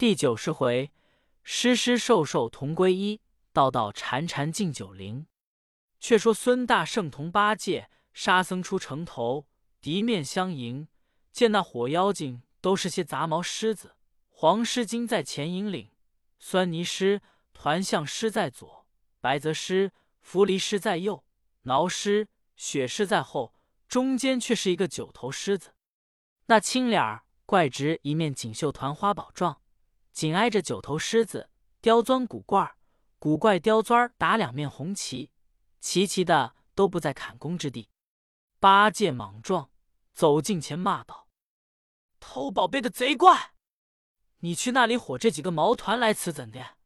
第九十回，师师授受同归一，道道潺潺进九灵。却说孙大圣同八戒、沙僧出城头，敌面相迎，见那火妖精都是些杂毛狮子。黄狮精在前引领，酸泥狮、团象狮在左，白泽狮、伏狸狮在右，挠狮、雪狮在后，中间却是一个九头狮子。那青脸怪直，一面锦绣团花宝状。紧挨着九头狮子，刁钻古怪，古怪刁钻打两面红旗，齐齐的都不在砍弓之地。八戒莽撞走近前骂道：“偷宝贝的贼怪，你去那里火这几个毛团来此怎的？”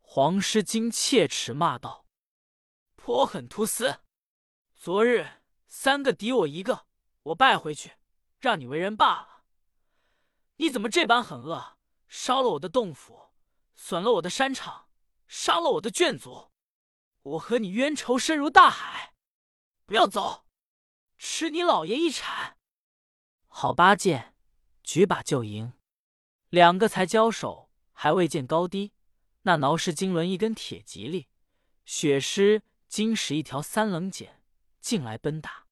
黄狮精切齿骂道：“颇狠图死！昨日三个敌我一个，我败回去，让你为人罢了。你怎么这般狠恶？”烧了我的洞府，损了我的山场，伤了我的眷族，我和你冤仇深如大海！不要走，吃你老爷一铲！好八戒，举把就迎。两个才交手，还未见高低，那挠石金轮一根铁蒺藜，雪狮金使一条三棱锏，进来奔打。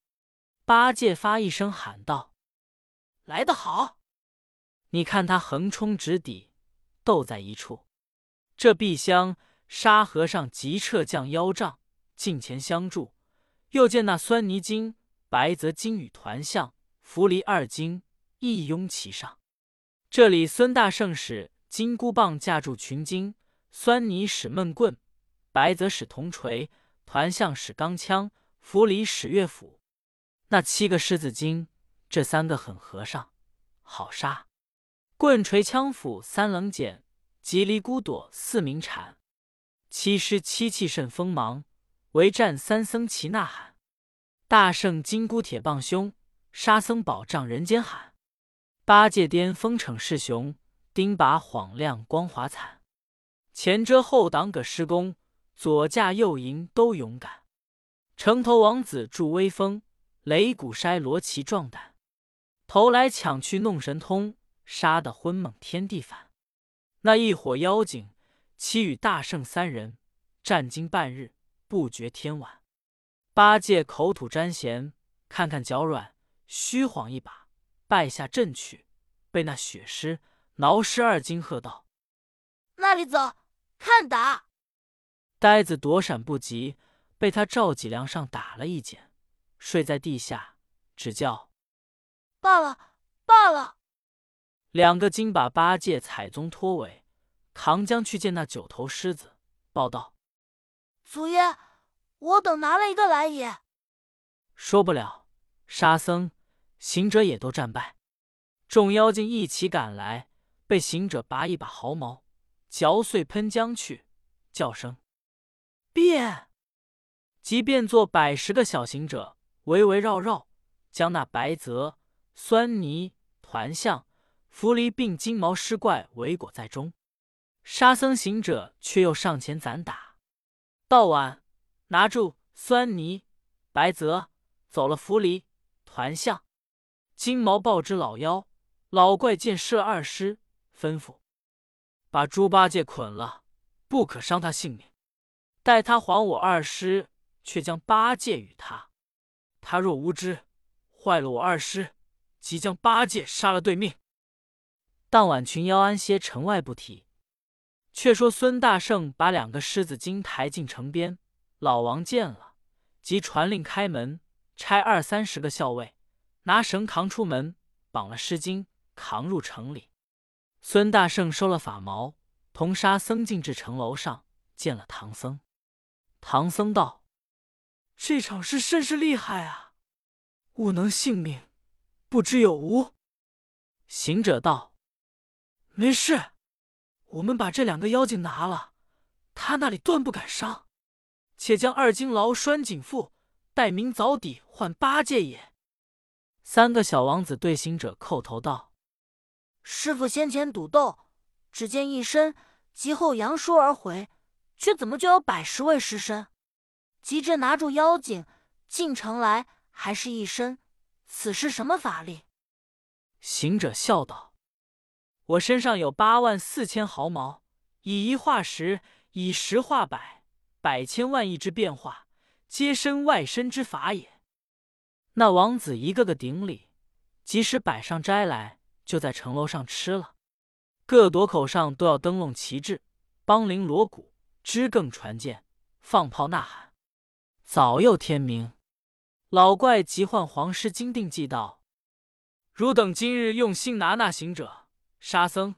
八戒发一声喊道：“来得好！”你看他横冲直抵，斗在一处。这碧香沙和尚急撤降腰杖，近前相助。又见那酸泥精、白泽精与团象、伏狸二精一拥其上。这里孙大圣使金箍棒架住群精，酸泥使闷棍，白泽使铜锤，团象使钢枪，伏狸使乐斧。那七个狮子精，这三个狠和尚，好杀！棍锤枪斧三棱锏，吉离孤朵四鸣蝉。七师七气甚锋芒，围战三僧齐呐喊。大圣金箍铁棒凶，沙僧宝杖人间喊。八戒巅峰逞势雄，钉耙晃亮光华惨。前遮后挡葛施功，左架右迎都勇敢。城头王子助威风，擂鼓筛罗旗壮胆。头来抢去弄神通。杀得昏猛天地反，那一伙妖精其与大圣三人战经半日，不觉天晚。八戒口吐沾涎，看看脚软，虚晃一把，败下阵去，被那雪狮、挠狮二惊喝道：“那里走，看打！”呆子躲闪不及，被他赵脊梁上打了一剪，睡在地下，只叫：“罢了，罢了。”两个金把八戒踩中拖尾，扛将去见那九头狮子，报道：“祖爷，我等拿了一个来也。”说不了，沙僧、行者也都战败。众妖精一起赶来，被行者拔一把毫毛，嚼碎喷浆去，叫声变，即变作百十个小行者，围围绕绕，将那白泽、酸泥、团象。伏狸并金毛狮怪围裹在中，沙僧行者却又上前攒打。到晚拿住酸泥、白泽，走了伏狸、团象、金毛报之老妖。老怪见失了二师，吩咐把猪八戒捆了，不可伤他性命。待他还我二师，却将八戒与他。他若无知，坏了我二师，即将八戒杀了对命。当晚群妖安歇城外不提。却说孙大圣把两个狮子精抬进城边，老王见了，即传令开门，差二三十个校尉拿绳扛出门，绑了狮精，扛入城里。孙大圣收了法毛，同沙僧进至城楼上，见了唐僧。唐僧道：“这场事甚是厉害啊！吾能性命，不知有无？”行者道。没事，我们把这两个妖精拿了，他那里断不敢伤。且将二金牢拴紧缚，待明早底换八戒也。三个小王子对行者叩头道：“师傅先前赌斗，只见一身，及后扬书而回，却怎么就有百十位尸身？急至拿住妖精进城来，还是一身，此是什么法力？”行者笑道。我身上有八万四千毫毛，以一化十，以十化百，百千万亿之变化，皆身外身之法也。那王子一个个顶礼，即使摆上斋来，就在城楼上吃了。各垛口上都要灯笼旗帜，梆铃锣鼓，支更传剑，放炮呐喊。早又天明，老怪急唤黄师金定计道：“汝等今日用心拿那行者沙僧，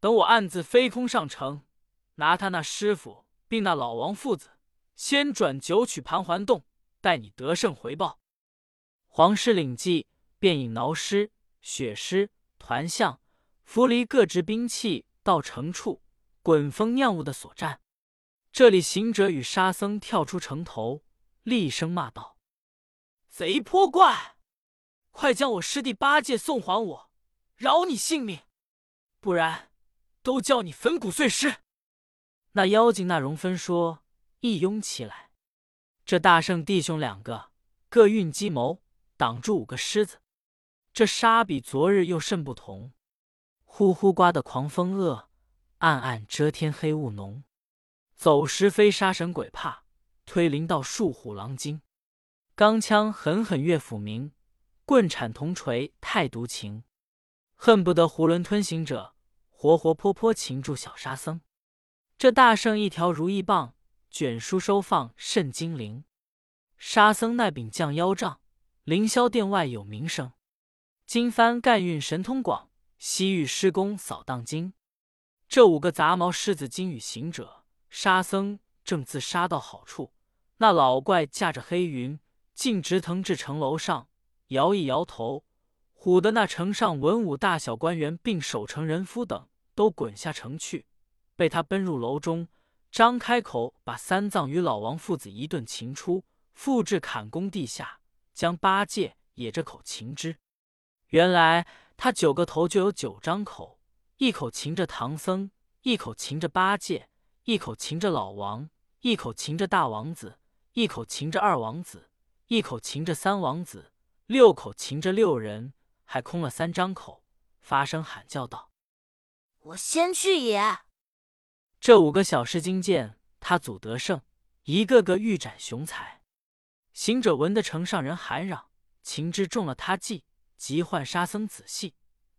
等我暗自飞空上城，拿他那师傅并那老王父子，先转九曲盘桓洞，待你得胜回报。”黄师领计，便引挠师、雪师、团象。扶离各执兵器到城处，滚风酿雾的所战。这里行者与沙僧跳出城头，厉声骂道：“贼泼怪，快将我师弟八戒送还我，饶你性命！不然，都叫你粉骨碎尸！”那妖精那容分说，一拥起来。这大圣弟兄两个各运机谋，挡住五个狮子。这沙比昨日又甚不同。呼呼刮的狂风恶，暗暗遮天黑雾浓。走时飞沙神鬼怕，推灵道树虎狼惊。钢枪狠狠岳斧鸣，棍铲铜锤太毒情。恨不得囫囵吞行者，活活泼泼擒住小沙僧。这大圣一条如意棒，卷书收放甚精灵。沙僧那柄降妖杖，凌霄殿外有名声。金幡干运神通广。西域施工扫荡经，这五个杂毛狮子精与行者沙僧正自杀到好处，那老怪驾着黑云，径直腾至城楼上，摇一摇头，唬得那城上文武大小官员并守城人夫等都滚下城去，被他奔入楼中，张开口把三藏与老王父子一顿擒出，复至砍宫地下，将八戒也这口擒之。原来。他九个头就有九张口，一口擒着唐僧，一口擒着八戒，一口擒着老王，一口擒着大王子，一口擒着二王子，一口擒着三王子，六口擒着六人，还空了三张口，发声喊叫道：“我先去也！”这五个小狮精见他祖得胜，一个个欲斩雄才。行者闻得城上人喊嚷，情知中了他计。急唤沙僧仔细，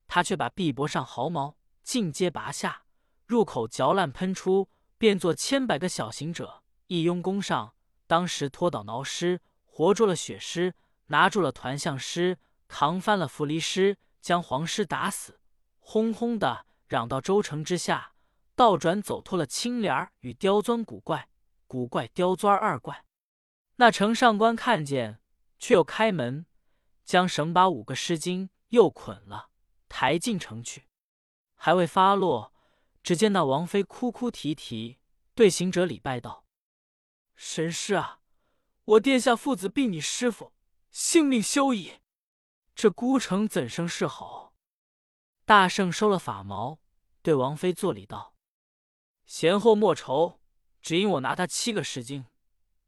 他却把臂膊上毫毛尽皆拔下，入口嚼烂喷出，变作千百个小行者，一拥攻上。当时拖倒挠尸，活捉了血尸，拿住了团象尸，扛翻了扶离尸，将黄狮打死，轰轰的嚷到州城之下，倒转走脱了青莲与刁钻古怪，古怪刁钻二怪。那城上官看见，却又开门。将绳把五个尸精又捆了，抬进城去，还未发落，只见那王妃哭哭啼啼，对行者礼拜道：“神师啊，我殿下父子并你师傅性命休矣，这孤城怎生是好？”大圣收了法毛，对王妃作礼道：“贤后莫愁，只因我拿他七个石精，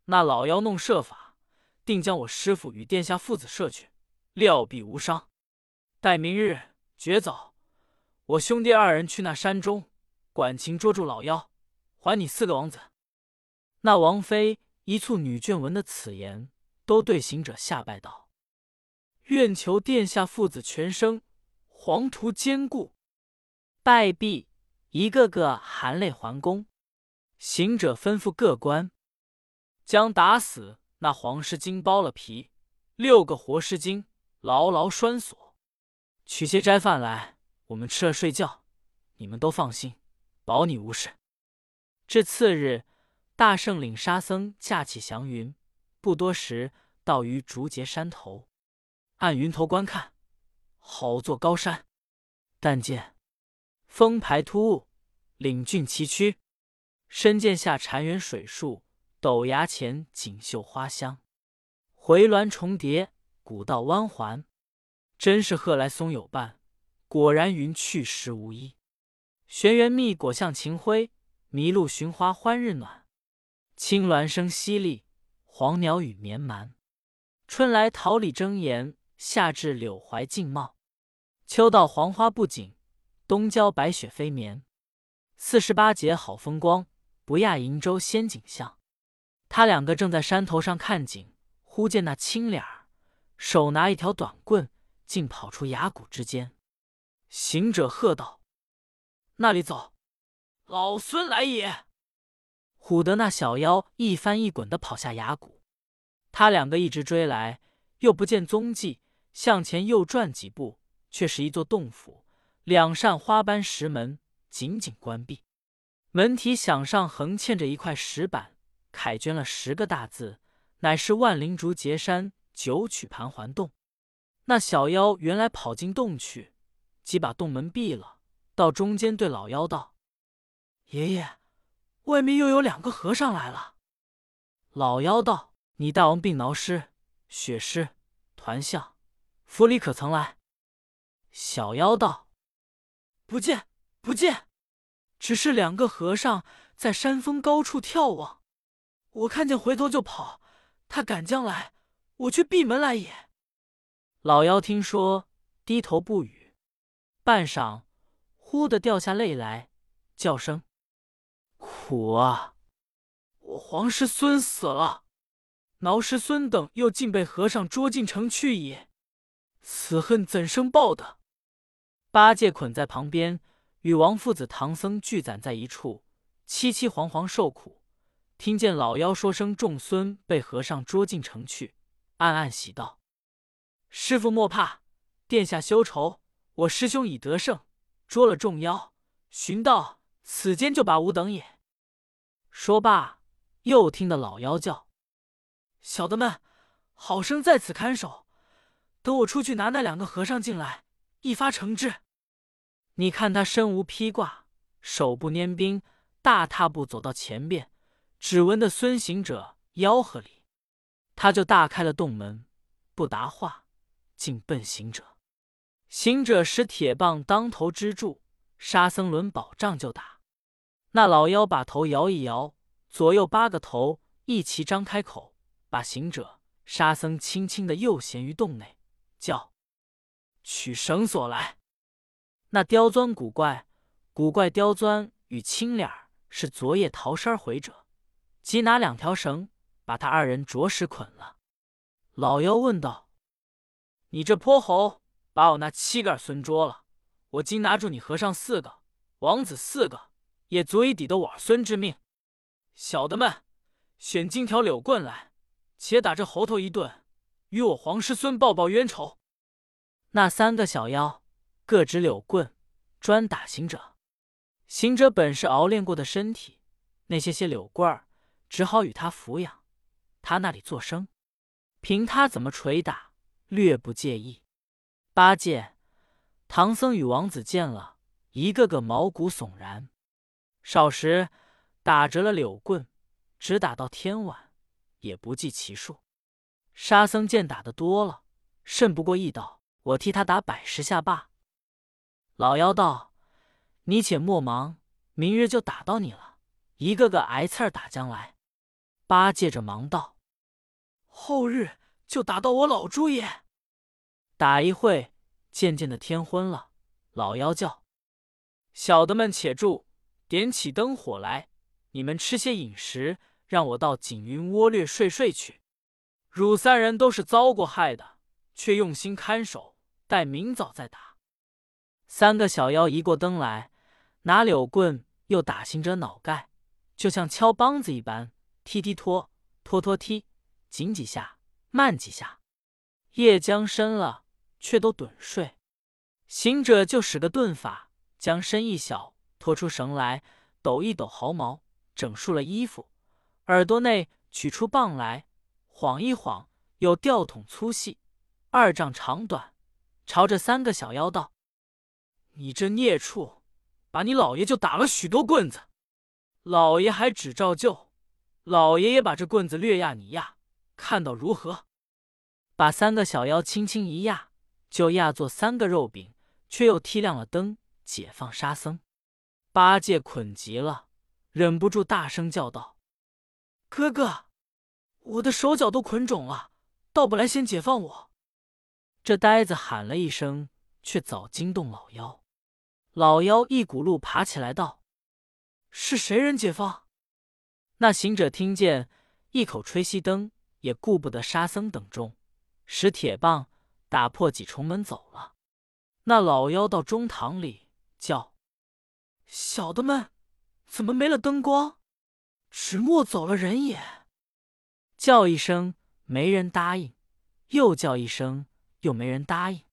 那老妖弄设法，定将我师傅与殿下父子摄去。”料必无伤。待明日绝早，我兄弟二人去那山中管情捉住老妖，还你四个王子。那王妃一簇女眷闻的此言，都对行者下拜道：“愿求殿下父子全生，黄图坚固。”拜毕，一个个含泪还宫。行者吩咐各官，将打死那黄狮精剥了皮，六个活狮精。牢牢拴锁，取些斋饭来，我们吃了睡觉。你们都放心，保你无事。至次日，大圣领沙僧驾起祥云，不多时到于竹节山头，按云头观看，好座高山。但见峰排突兀，岭峻崎岖，深涧下禅园水树，陡崖前锦绣花香，回峦重叠。古道弯环，真是鹤来松有伴，果然云去时无依。玄元蜜果向晴辉，麋鹿寻花欢日暖。青鸾声淅沥，黄鸟语绵蛮。春来桃李争妍，夏至柳槐竞茂。秋到黄花不紧，东郊白雪飞绵，四十八节好风光，不亚瀛洲仙景象。他两个正在山头上看景，忽见那青脸儿手拿一条短棍，竟跑出崖谷之间。行者喝道：“那里走！老孙来也！”唬得那小妖一翻一滚的跑下崖谷。他两个一直追来，又不见踪迹，向前又转几步，却是一座洞府，两扇花斑石门紧紧关闭，门体响上横嵌着一块石板。楷镌了十个大字，乃是万灵竹结山九曲盘桓洞。那小妖原来跑进洞去，即把洞门闭了，到中间对老妖道：“爷爷，外面又有两个和尚来了。”老妖道：“你大王病挠师、血师、团相、府里可曾来？”小妖道：“不见，不见，只是两个和尚在山峰高处眺望。”我看见回头就跑，他赶将来，我却闭门来也。老妖听说，低头不语，半晌，忽的掉下泪来，叫声：“苦啊！我皇师孙死了，挠师孙等又竟被和尚捉进城去也，此恨怎生报的？”八戒捆在旁边，与王父子、唐僧聚攒在一处，凄凄惶惶受苦。听见老妖说声众孙被和尚捉进城去，暗暗喜道：“师傅莫怕，殿下休愁，我师兄已得胜，捉了众妖，寻到此间就把吾等也。”说罢，又听得老妖叫：“小的们，好生在此看守，等我出去拿那两个和尚进来，一发惩治。”你看他身无披挂，手不拈兵，大踏步走到前边。只闻得孙行者吆喝里，他就大开了洞门，不答话，竟奔行者。行者使铁棒当头支住，沙僧抡宝杖就打。那老妖把头摇一摇，左右八个头一齐张开口，把行者、沙僧轻轻的又衔于洞内，叫取绳索来。那刁钻古怪，古怪刁钻与青脸儿是昨夜逃山回者。即拿两条绳，把他二人着实捆了。老妖问道：“你这泼猴，把我那七个儿孙捉了，我今拿住你和尚四个，王子四个，也足以抵得我儿孙之命。小的们，选金条柳棍来，且打这猴头一顿，与我皇师孙报报冤仇。”那三个小妖各执柳棍，专打行者。行者本是熬练过的身体，那些些柳棍儿。只好与他抚养，他那里作声，凭他怎么捶打，略不介意。八戒、唐僧与王子见了，一个个毛骨悚然。少时打折了柳棍，直打到天晚，也不计其数。沙僧见打的多了，甚不过意，道：“我替他打百十下罢。”老妖道：“你且莫忙，明日就打到你了，一个个挨刺儿打将来。”八戒着忙道：“后日就打到我老猪也。”打一会，渐渐的天昏了。老妖叫：“小的们且住，点起灯火来。你们吃些饮食，让我到锦云窝略睡睡去。汝三人都是遭过害的，却用心看守，待明早再打。”三个小妖移过灯来，拿柳棍又打行者脑盖，就像敲梆子一般。踢踢拖，拖拖踢，紧几下，慢几下。夜将深了，却都盹睡。行者就使个遁法，将身一小，拖出绳来，抖一抖毫毛，整束了衣服。耳朵内取出棒来，晃一晃，有吊筒粗细，二丈长短，朝着三个小妖道：“你这孽畜，把你老爷就打了许多棍子，老爷还只照旧。”老爷爷把这棍子略压你压，看到如何？把三个小妖轻轻一压，就压作三个肉饼，却又踢亮了灯，解放沙僧。八戒捆急了，忍不住大声叫道：“哥哥，我的手脚都捆肿了，倒不来先解放我！”这呆子喊了一声，却早惊动老妖。老妖一骨碌爬起来道：“是谁人解放？”那行者听见，一口吹熄灯，也顾不得沙僧等众，使铁棒打破几重门走了。那老妖到中堂里叫：“小的们，怎么没了灯光？只莫走了人也。”叫一声，没人答应；又叫一声，又没人答应。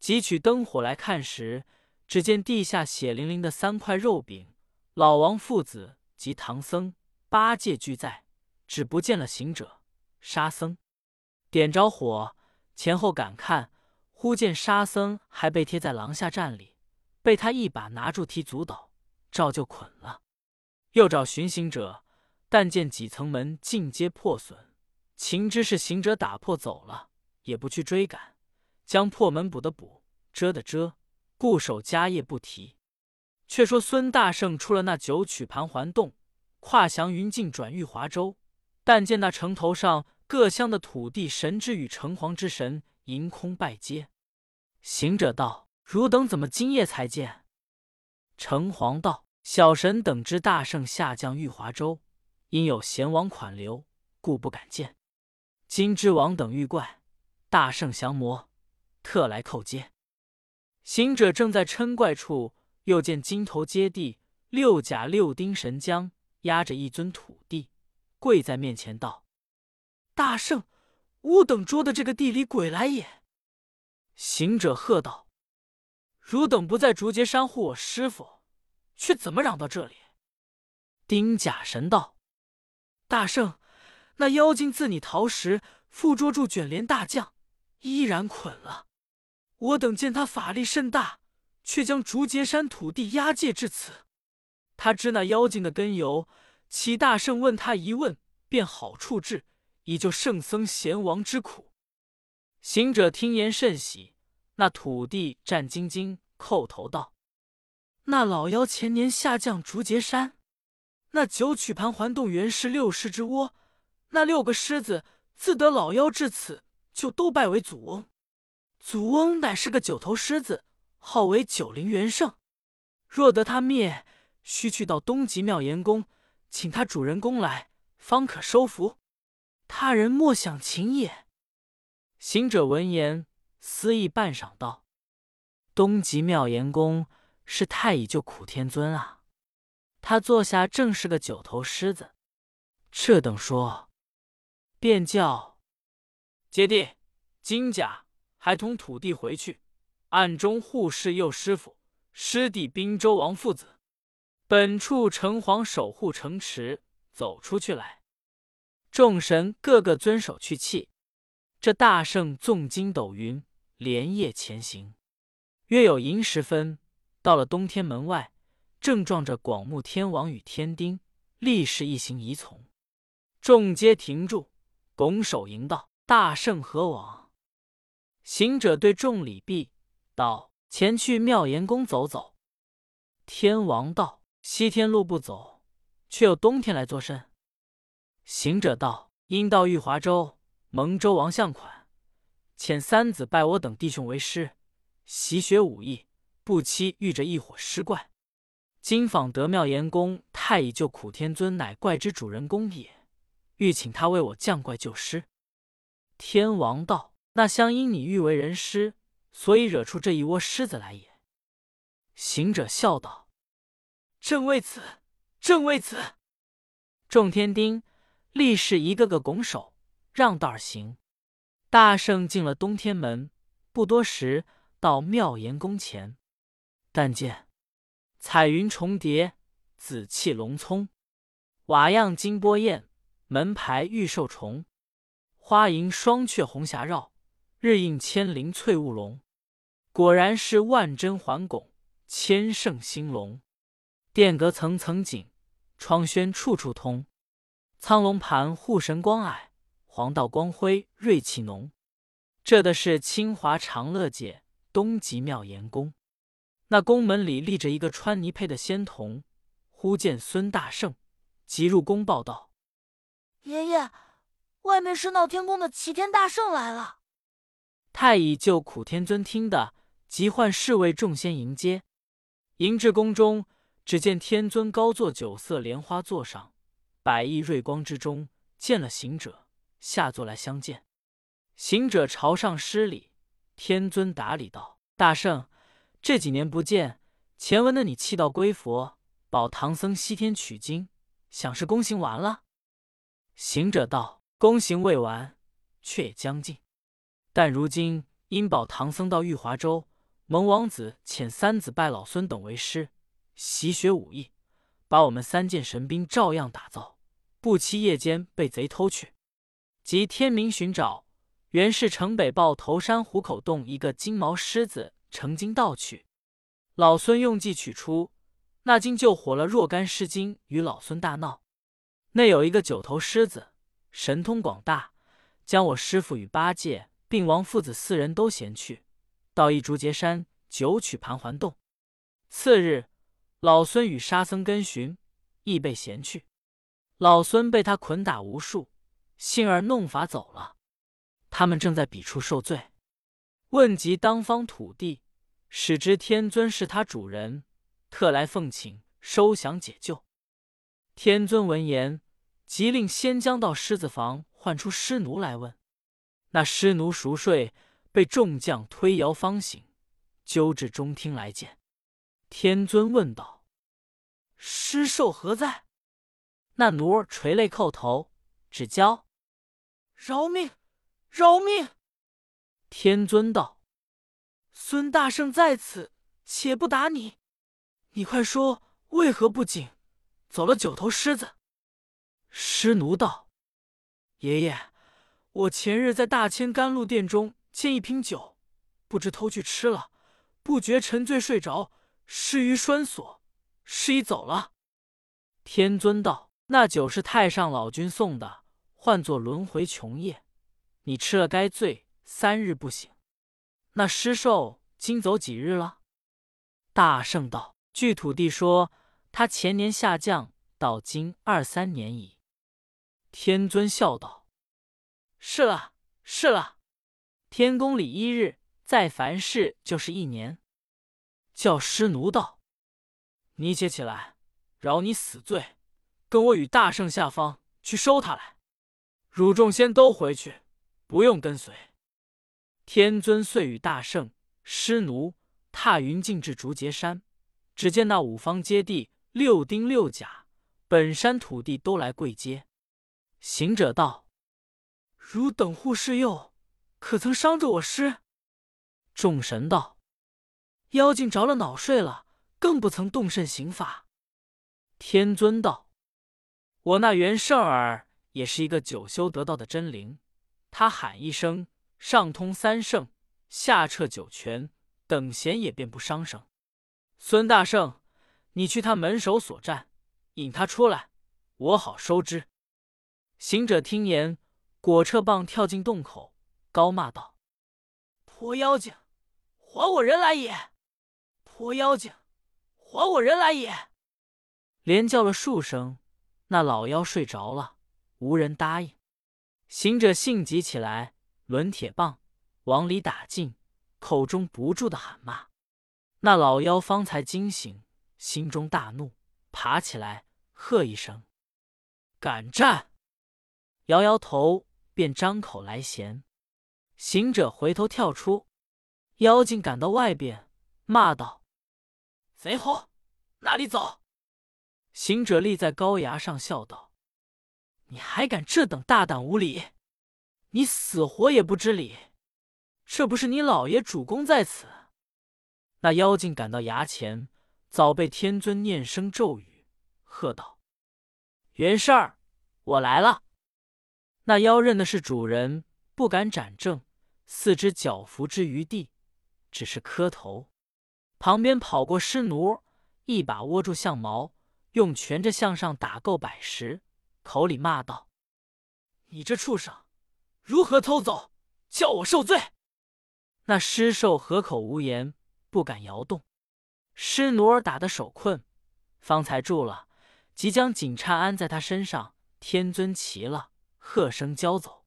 汲取灯火来看时，只见地下血淋淋的三块肉饼，老王父子及唐僧八戒俱在，只不见了行者、沙僧。点着火，前后赶看。忽见沙僧还被贴在廊下站里，被他一把拿住，提足倒，照旧捆了。又找寻行者，但见几层门尽皆破损，秦知是行者打破走了，也不去追赶，将破门补的补，遮的遮，固守家业不提。却说孙大圣出了那九曲盘桓洞，跨祥云径转玉华州，但见那城头上各乡的土地神之与城隍之神迎空拜接。行者道：“汝等怎么今夜才见？”城隍道：“小神等知大圣下降玉华州，因有贤王款留，故不敢见。今之王等遇怪，大圣降魔，特来叩接。”行者正在嗔怪处，又见金头接地六甲六丁神将压着一尊土地，跪在面前道：“大圣，吾等捉的这个地里鬼来也。”行者喝道：“汝等不在竹节山护我师傅，却怎么嚷到这里？”丁甲神道：“大圣，那妖精自你逃时，附捉住卷帘大将，依然捆了。我等见他法力甚大，却将竹节山土地押解至此。他知那妖精的根由，启大圣问他一问，便好处置，以救圣僧贤王之苦。”行者听言甚喜，那土地战兢兢叩头道：“那老妖前年下降竹节山，那九曲盘桓洞原是六狮之窝，那六个狮子自得老妖至此，就都拜为祖翁。祖翁乃是个九头狮子，号为九灵元圣。若得他灭，须去到东极妙严宫，请他主人公来，方可收服。他人莫想擒也。”行者闻言，思议半晌，道：“东极妙严宫是太乙救苦天尊啊，他坐下正是个九头狮子。这等说，便叫接地、金甲，还同土地回去，暗中护侍右师傅、师弟滨州王父子。本处城隍守护城池，走出去来，众神个个遵守去气。”这大圣纵筋斗云，连夜前行。约有寅时分，到了东天门外，正撞着广目天王与天丁，立誓一行仪从。众皆停住，拱手迎道：“大圣何往？”行者对众礼毕，道：“前去妙严宫走走。”天王道：“西天路不走，却有东天来作甚？”行者道：“因到玉华州。”蒙州王相款，遣三子拜我等弟兄为师，习学武艺，不期遇着一伙尸怪。今访得妙严宫太乙救苦天尊，乃怪之主人公也，欲请他为我降怪救师。天王道：“那相因你欲为人师，所以惹出这一窝狮子来也。”行者笑道：“正为此，正为此。”众天丁立誓一个个拱手。让道而行，大圣进了东天门，不多时到妙严宫前，但见彩云重叠，紫气龙葱，瓦样金波焰，门牌玉兽虫，花迎双雀红霞绕，日映千灵翠雾龙。果然是万真环拱，千圣兴隆。殿阁层层紧，窗轩处处通，苍龙盘护神光霭。黄道光辉，锐气浓。这的是清华长乐界东极妙严宫。那宫门里立着一个穿泥佩的仙童。忽见孙大圣，即入宫报道：“爷爷，外面是闹天宫的齐天大圣来了。”太乙救苦天尊听的，即唤侍卫众仙迎接。迎至宫中，只见天尊高坐九色莲花座上，百亿瑞光之中，见了行者，下座来相见。行者朝上施礼，天尊答礼道：“大圣，这几年不见，前文的你弃道归佛，保唐僧西天取经，想是功行完了。”行者道：“功行未完，却也将尽。但如今因保唐僧到玉华州。”蒙王子遣三子拜老孙等为师，习学武艺，把我们三件神兵照样打造。不期夜间被贼偷去，即天明寻找，原是城北豹头山虎口洞一个金毛狮子成精盗去。老孙用计取出，那金救活了若干狮精，与老孙大闹。内有一个九头狮子，神通广大，将我师傅与八戒并王父子四人都衔去。到一竹节山九曲盘桓洞，次日老孙与沙僧跟寻，亦被衔去。老孙被他捆打无数，幸而弄法走了。他们正在彼处受罪。问及当方土地，使知天尊是他主人，特来奉请收降解救。天尊闻言，即令仙将到狮子房唤出狮奴来问。那狮奴熟睡。被众将推摇方醒，揪至中厅来见天尊，问道：“狮兽何在？”那奴儿垂泪叩头，只教：“饶命，饶命！”天尊道：“孙大圣在此，且不打你。你快说，为何不紧？走了九头狮子。”师奴道：“爷爷，我前日在大千甘露殿中。”见一瓶酒，不知偷去吃了，不觉沉醉睡着，失于栓锁，失已走了。天尊道：“那酒是太上老君送的，唤作轮回琼液。你吃了该醉三日不醒。那尸兽今走几日了？”大圣道：“据土地说，他前年下降，到今二三年矣。”天尊笑道：“是了，是了。”天宫里一日，在凡事就是一年。叫师奴道：“你且起来，饶你死罪，跟我与大圣下方去收他来。汝众先都回去，不用跟随。”天尊遂与大圣、师奴踏云径至竹节山，只见那五方揭谛、六丁六甲、本山土地都来跪接。行者道：“汝等护世佑。”可曾伤着我师？众神道：“妖精着了脑睡了，更不曾动甚刑法。”天尊道：“我那元圣儿也是一个九修得道的真灵，他喊一声，上通三圣，下彻九泉，等闲也便不伤生。孙大圣，你去他门首所站，引他出来，我好收之。”行者听言，果撤棒跳进洞口。高骂道：“泼妖精，还我人来也！泼妖精，还我人来也！”连叫了数声，那老妖睡着了，无人答应。行者性急起来，抡铁棒往里打进，口中不住的喊骂。那老妖方才惊醒，心中大怒，爬起来喝一声：“敢战！”摇摇头，便张口来衔。行者回头跳出，妖精赶到外边，骂道：“贼猴，哪里走？”行者立在高崖上，笑道：“你还敢这等大胆无礼？你死活也不知理！这不是你老爷主公在此？”那妖精赶到崖前，早被天尊念声咒语，喝道：“袁氏儿，我来了！”那妖认的是主人，不敢斩正。四只脚伏之于地，只是磕头。旁边跑过师奴，一把握住象毛，用拳着向上打够百十，口里骂道：“你这畜生，如何偷走？叫我受罪！”那尸兽合口无言，不敢摇动。师奴儿打得手困，方才住了，即将锦颤安在他身上。天尊齐了，喝声交走。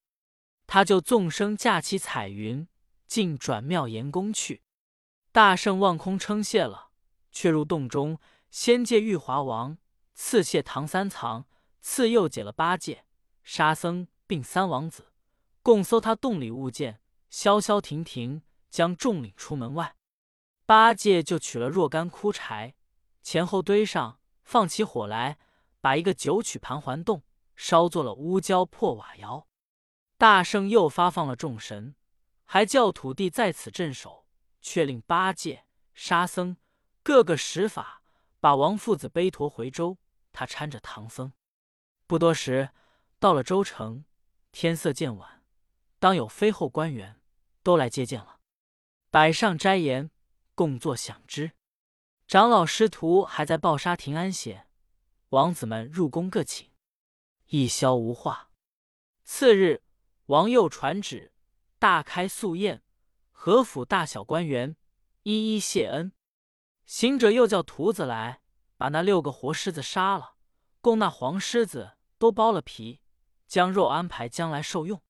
他就纵身驾起彩云，径转妙岩宫去。大圣望空称谢了，却入洞中，先借玉华王，次谢唐三藏，次又解了八戒、沙僧并三王子，共搜他洞里物件，消消停停，将众领出门外。八戒就取了若干枯柴，前后堆上，放起火来，把一个九曲盘环洞烧做了乌焦破瓦窑。大圣又发放了众神，还叫土地在此镇守，却令八戒、沙僧各个使法，把王父子背驮回州。他搀着唐僧，不多时，到了州城，天色渐晚，当有妃后官员都来接见了，摆上斋言。共作享之，长老师徒还在抱沙亭安歇。王子们入宫各寝，一宵无话。次日，王又传旨，大开素宴，何府大小官员一一谢恩。行者又叫徒子来，把那六个活狮子杀了，供那黄狮子都剥了皮，将肉安排将来受用。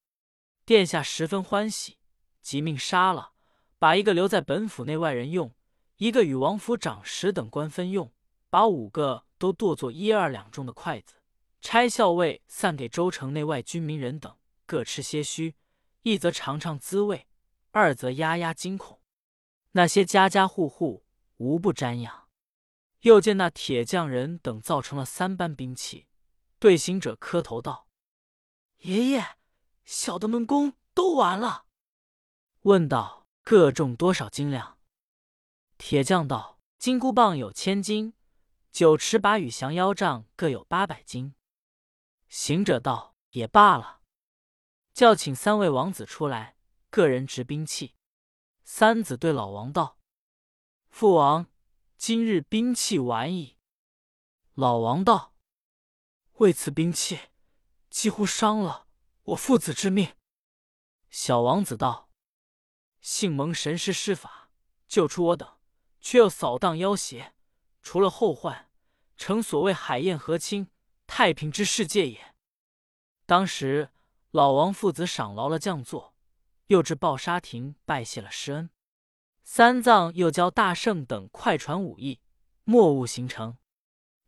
殿下十分欢喜，即命杀了。把一个留在本府内外人用，一个与王府长史等官分用，把五个都剁作一二两重的筷子，差校尉散给州城内外军民人等，各吃些须，一则尝尝滋味，二则压压惊恐。那些家家户户无不瞻仰。又见那铁匠人等造成了三般兵器，对行者磕头道：“爷爷，小的们功都完了。”问道。各重多少斤两？铁匠道：“金箍棒有千斤，九尺把与降妖杖各有八百斤。”行者道：“也罢了，叫请三位王子出来，个人执兵器。”三子对老王道：“父王，今日兵器完矣。”老王道：“为此兵器，几乎伤了我父子之命。”小王子道。幸蒙神师施法救出我等，却又扫荡妖邪，除了后患，成所谓海晏河清、太平之世界也。当时老王父子赏劳了将座，又至抱沙亭拜谢了师恩。三藏又教大圣等快传武艺，莫误行程。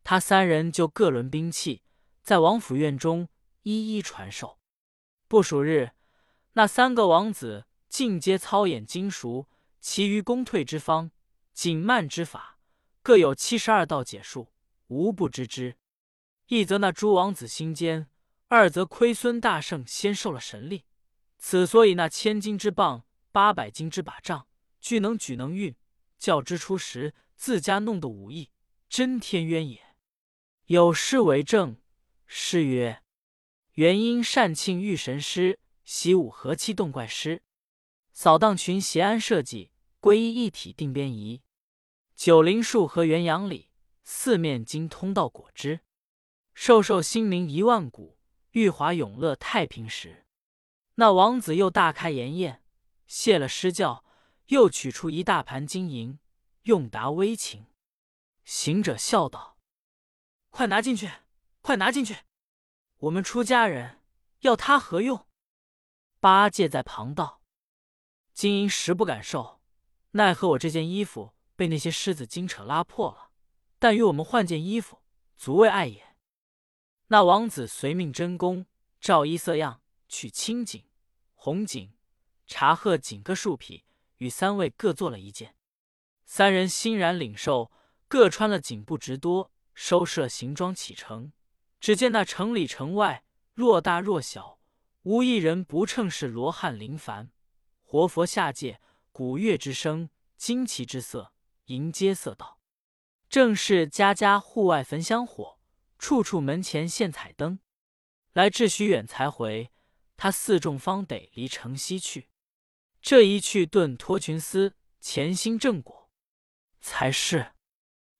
他三人就各轮兵器，在王府院中一一传授。不数日，那三个王子。尽皆操演精熟，其余攻退之方、紧慢之法，各有七十二道解数，无不知之。一则那诸王子心坚，二则亏孙大圣先受了神力，此所以那千斤之棒、八百斤之把杖，俱能举能运，较之初时自家弄的武艺，真天渊也。有诗为证，诗曰：“元婴善庆御神师，习武和气动怪师。”扫荡群邪安社稷，归一一体定边仪。九灵树和元阳里，四面经通道果汁。寿寿心灵一万古，玉华永乐太平时。那王子又大开筵宴，谢了施教，又取出一大盘金银，用答微情。行者笑道：“快拿进去，快拿进去！我们出家人要他何用？”八戒在旁道。金银实不敢受，奈何我这件衣服被那些狮子精扯拉破了。但与我们换件衣服，足为爱也。那王子随命真宫，照衣色样，取青锦、红锦、茶褐锦各数匹，与三位各做了一件。三人欣然领受，各穿了锦布直多，收拾了行装启程。只见那城里城外，若大若小，无一人不称是罗汉临凡。活佛下界，鼓乐之声，旌旗之色，迎接色道，正是家家户外焚香火，处处门前现彩灯。来至许远才回，他四众方得离城西去。这一去顿脱群思，潜心正果，才是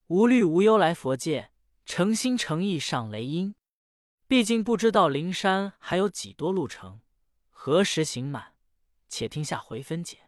无虑无忧来佛界，诚心诚意上雷音。毕竟不知道灵山还有几多路程，何时行满？且听下回分解。